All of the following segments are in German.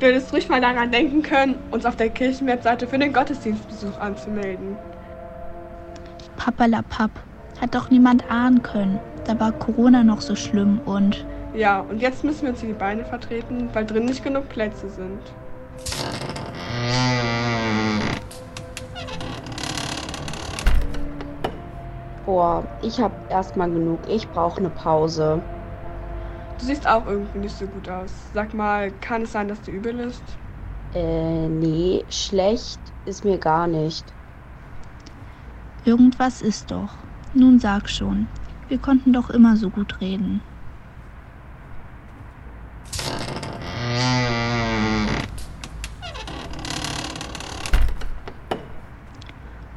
Du hättest ruhig mal daran denken können, uns auf der Kirchenwebseite für den Gottesdienstbesuch anzumelden. Pappalapapp. Hat doch niemand ahnen können. Da war Corona noch so schlimm und. Ja, und jetzt müssen wir uns hier die Beine vertreten, weil drin nicht genug Plätze sind. Boah, ich hab erstmal genug. Ich brauche eine Pause. Du siehst auch irgendwie nicht so gut aus. Sag mal, kann es sein, dass du übel ist? Äh, nee, schlecht ist mir gar nicht. Irgendwas ist doch. Nun sag schon. Wir konnten doch immer so gut reden.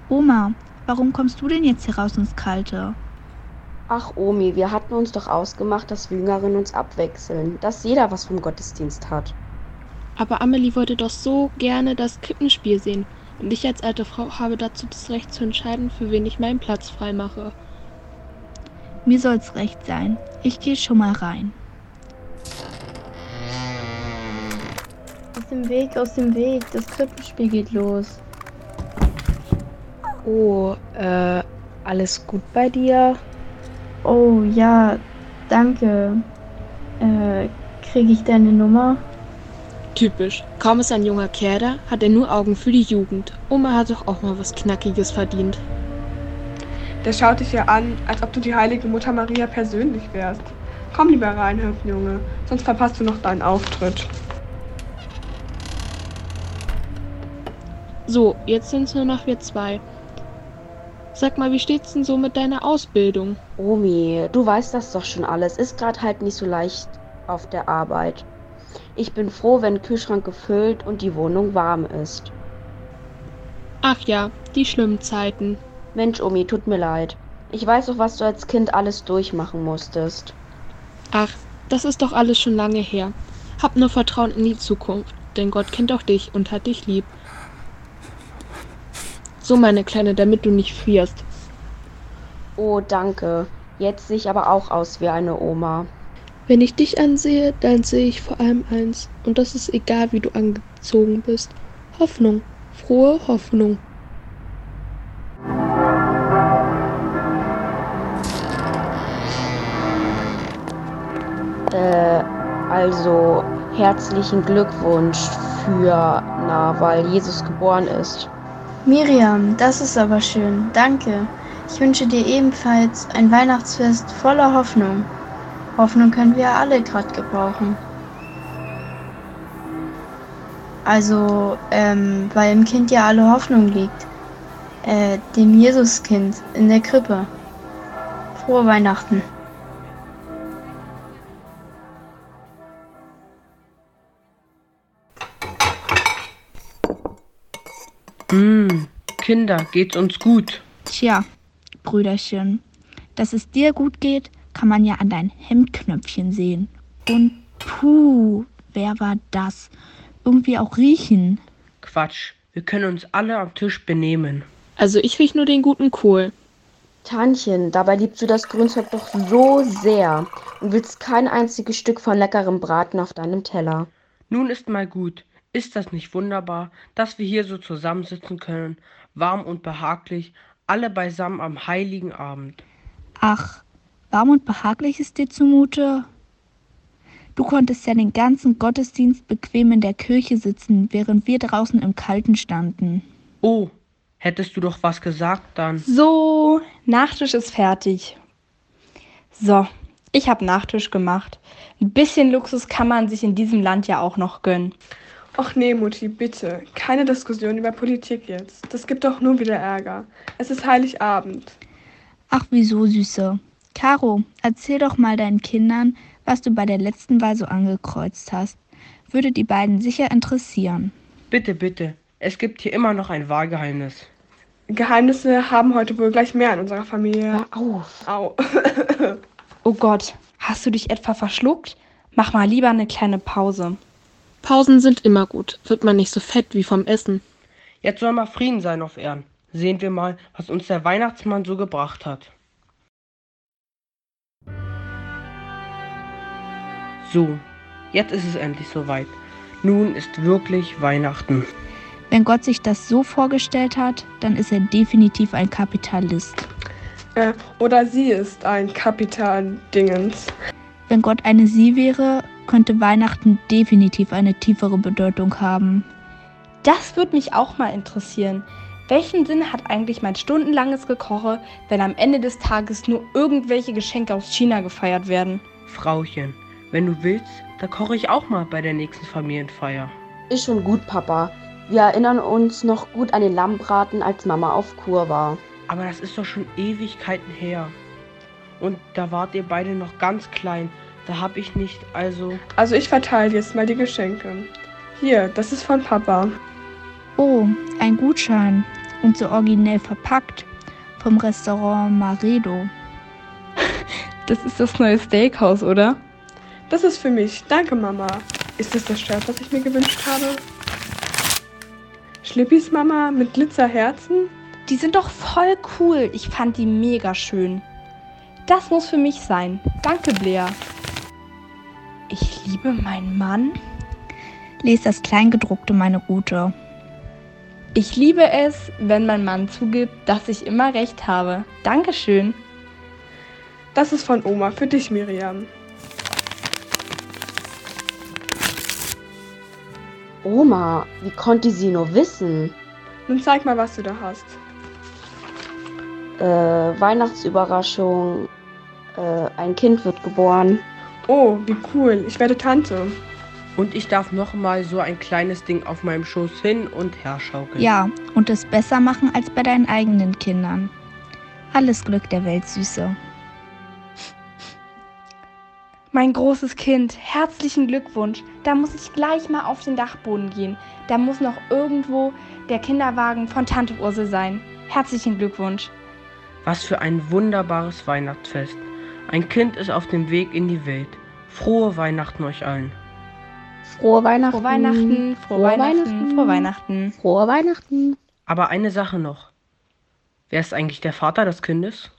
Oma, warum kommst du denn jetzt hier raus ins Kalte? Ach, Omi, wir hatten uns doch ausgemacht, dass wir Jüngeren uns abwechseln, dass jeder was vom Gottesdienst hat. Aber Amelie wollte doch so gerne das Krippenspiel sehen. Und ich als alte Frau habe dazu das Recht zu entscheiden, für wen ich meinen Platz freimache. Mir soll's recht sein. Ich gehe schon mal rein. Aus dem Weg, aus dem Weg. Das Krippenspiel geht los. Oh, äh, alles gut bei dir? Oh ja, danke. Äh, kriege ich deine Nummer? Typisch. Kaum ist ein junger Kerl da, hat er nur Augen für die Jugend. Oma hat doch auch mal was Knackiges verdient. Der schaut dich ja an, als ob du die heilige Mutter Maria persönlich wärst. Komm lieber rein, Hirtenjunge, sonst verpasst du noch deinen Auftritt. So, jetzt sind's nur noch wir zwei. Sag mal, wie steht's denn so mit deiner Ausbildung? Omi, du weißt das doch schon alles. Ist gerade halt nicht so leicht auf der Arbeit. Ich bin froh, wenn Kühlschrank gefüllt und die Wohnung warm ist. Ach ja, die schlimmen Zeiten. Mensch, Omi, tut mir leid. Ich weiß doch, was du als Kind alles durchmachen musstest. Ach, das ist doch alles schon lange her. Hab nur Vertrauen in die Zukunft, denn Gott kennt auch dich und hat dich lieb. So, meine Kleine, damit du nicht frierst. Oh, danke. Jetzt sehe ich aber auch aus wie eine Oma. Wenn ich dich ansehe, dann sehe ich vor allem eins, und das ist egal, wie du angezogen bist. Hoffnung. Frohe Hoffnung. Äh, also herzlichen Glückwunsch für, na, weil Jesus geboren ist. Miriam, das ist aber schön. Danke. Ich wünsche dir ebenfalls ein Weihnachtsfest voller Hoffnung. Hoffnung können wir alle gerade gebrauchen. Also, ähm, weil im Kind ja alle Hoffnung liegt. Äh, dem Jesuskind in der Krippe. Frohe Weihnachten. Kinder, geht's uns gut? Tja, Brüderchen, dass es dir gut geht, kann man ja an deinen Hemdknöpfchen sehen. Und puh, wer war das? Irgendwie auch riechen. Quatsch, wir können uns alle am Tisch benehmen. Also ich riech nur den guten Kohl. Tantchen, dabei liebst du das Grünzeug doch so sehr und willst kein einziges Stück von leckerem Braten auf deinem Teller. Nun ist mal gut. Ist das nicht wunderbar, dass wir hier so zusammensitzen können, warm und behaglich, alle beisammen am heiligen Abend? Ach, warm und behaglich ist dir zumute? Du konntest ja den ganzen Gottesdienst bequem in der Kirche sitzen, während wir draußen im Kalten standen. Oh, hättest du doch was gesagt dann. So, Nachtisch ist fertig. So, ich habe Nachtisch gemacht. Ein bisschen Luxus kann man sich in diesem Land ja auch noch gönnen. Och nee, Mutti, bitte. Keine Diskussion über Politik jetzt. Das gibt doch nur wieder Ärger. Es ist Heiligabend. Ach, wieso, Süße? Caro, erzähl doch mal deinen Kindern, was du bei der letzten Wahl so angekreuzt hast. Würde die beiden sicher interessieren. Bitte, bitte. Es gibt hier immer noch ein Wahlgeheimnis. Geheimnisse haben heute wohl gleich mehr in unserer Familie. Hör auf. Au. Oh Gott, hast du dich etwa verschluckt? Mach mal lieber eine kleine Pause. Pausen sind immer gut. Wird man nicht so fett wie vom Essen. Jetzt soll mal Frieden sein auf Erden. Sehen wir mal, was uns der Weihnachtsmann so gebracht hat. So, jetzt ist es endlich soweit. Nun ist wirklich Weihnachten. Wenn Gott sich das so vorgestellt hat, dann ist er definitiv ein Kapitalist. Äh, oder sie ist ein Kapitaldingens. Wenn Gott eine Sie wäre, könnte Weihnachten definitiv eine tiefere Bedeutung haben. Das würde mich auch mal interessieren. Welchen Sinn hat eigentlich mein stundenlanges Gekoche, wenn am Ende des Tages nur irgendwelche Geschenke aus China gefeiert werden? Frauchen, wenn du willst, da koche ich auch mal bei der nächsten Familienfeier. Ist schon gut, Papa. Wir erinnern uns noch gut an den Lammbraten, als Mama auf Kur war. Aber das ist doch schon Ewigkeiten her. Und da wart ihr beide noch ganz klein. Da hab ich nicht, also. Also ich verteile jetzt mal die Geschenke. Hier, das ist von Papa. Oh, ein Gutschein. Und so originell verpackt. Vom Restaurant Maredo. Das ist das neue Steakhouse, oder? Das ist für mich. Danke, Mama. Ist das das Shirt, was ich mir gewünscht habe? Schlippis Mama mit Glitzerherzen? Die sind doch voll cool. Ich fand die mega schön. Das muss für mich sein. Danke, Blair. Ich liebe meinen Mann. Lest das Kleingedruckte meine Route. Ich liebe es, wenn mein Mann zugibt, dass ich immer recht habe. Dankeschön. Das ist von Oma für dich, Miriam. Oma, wie konnte sie nur wissen? Nun zeig mal, was du da hast. Äh, Weihnachtsüberraschung. Äh, ein Kind wird geboren. Oh, wie cool. Ich werde Tante. Und ich darf noch mal so ein kleines Ding auf meinem Schoß hin und her schaukeln. Ja, und es besser machen als bei deinen eigenen Kindern. Alles Glück der Welt, Süße. Mein großes Kind, herzlichen Glückwunsch. Da muss ich gleich mal auf den Dachboden gehen. Da muss noch irgendwo der Kinderwagen von Tante Ursel sein. Herzlichen Glückwunsch. Was für ein wunderbares Weihnachtsfest. Ein Kind ist auf dem Weg in die Welt. Frohe Weihnachten euch allen. Frohe Weihnachten. Frohe Weihnachten, frohe Weihnachten, frohe Weihnachten. Frohe Weihnachten. Aber eine Sache noch. Wer ist eigentlich der Vater des Kindes?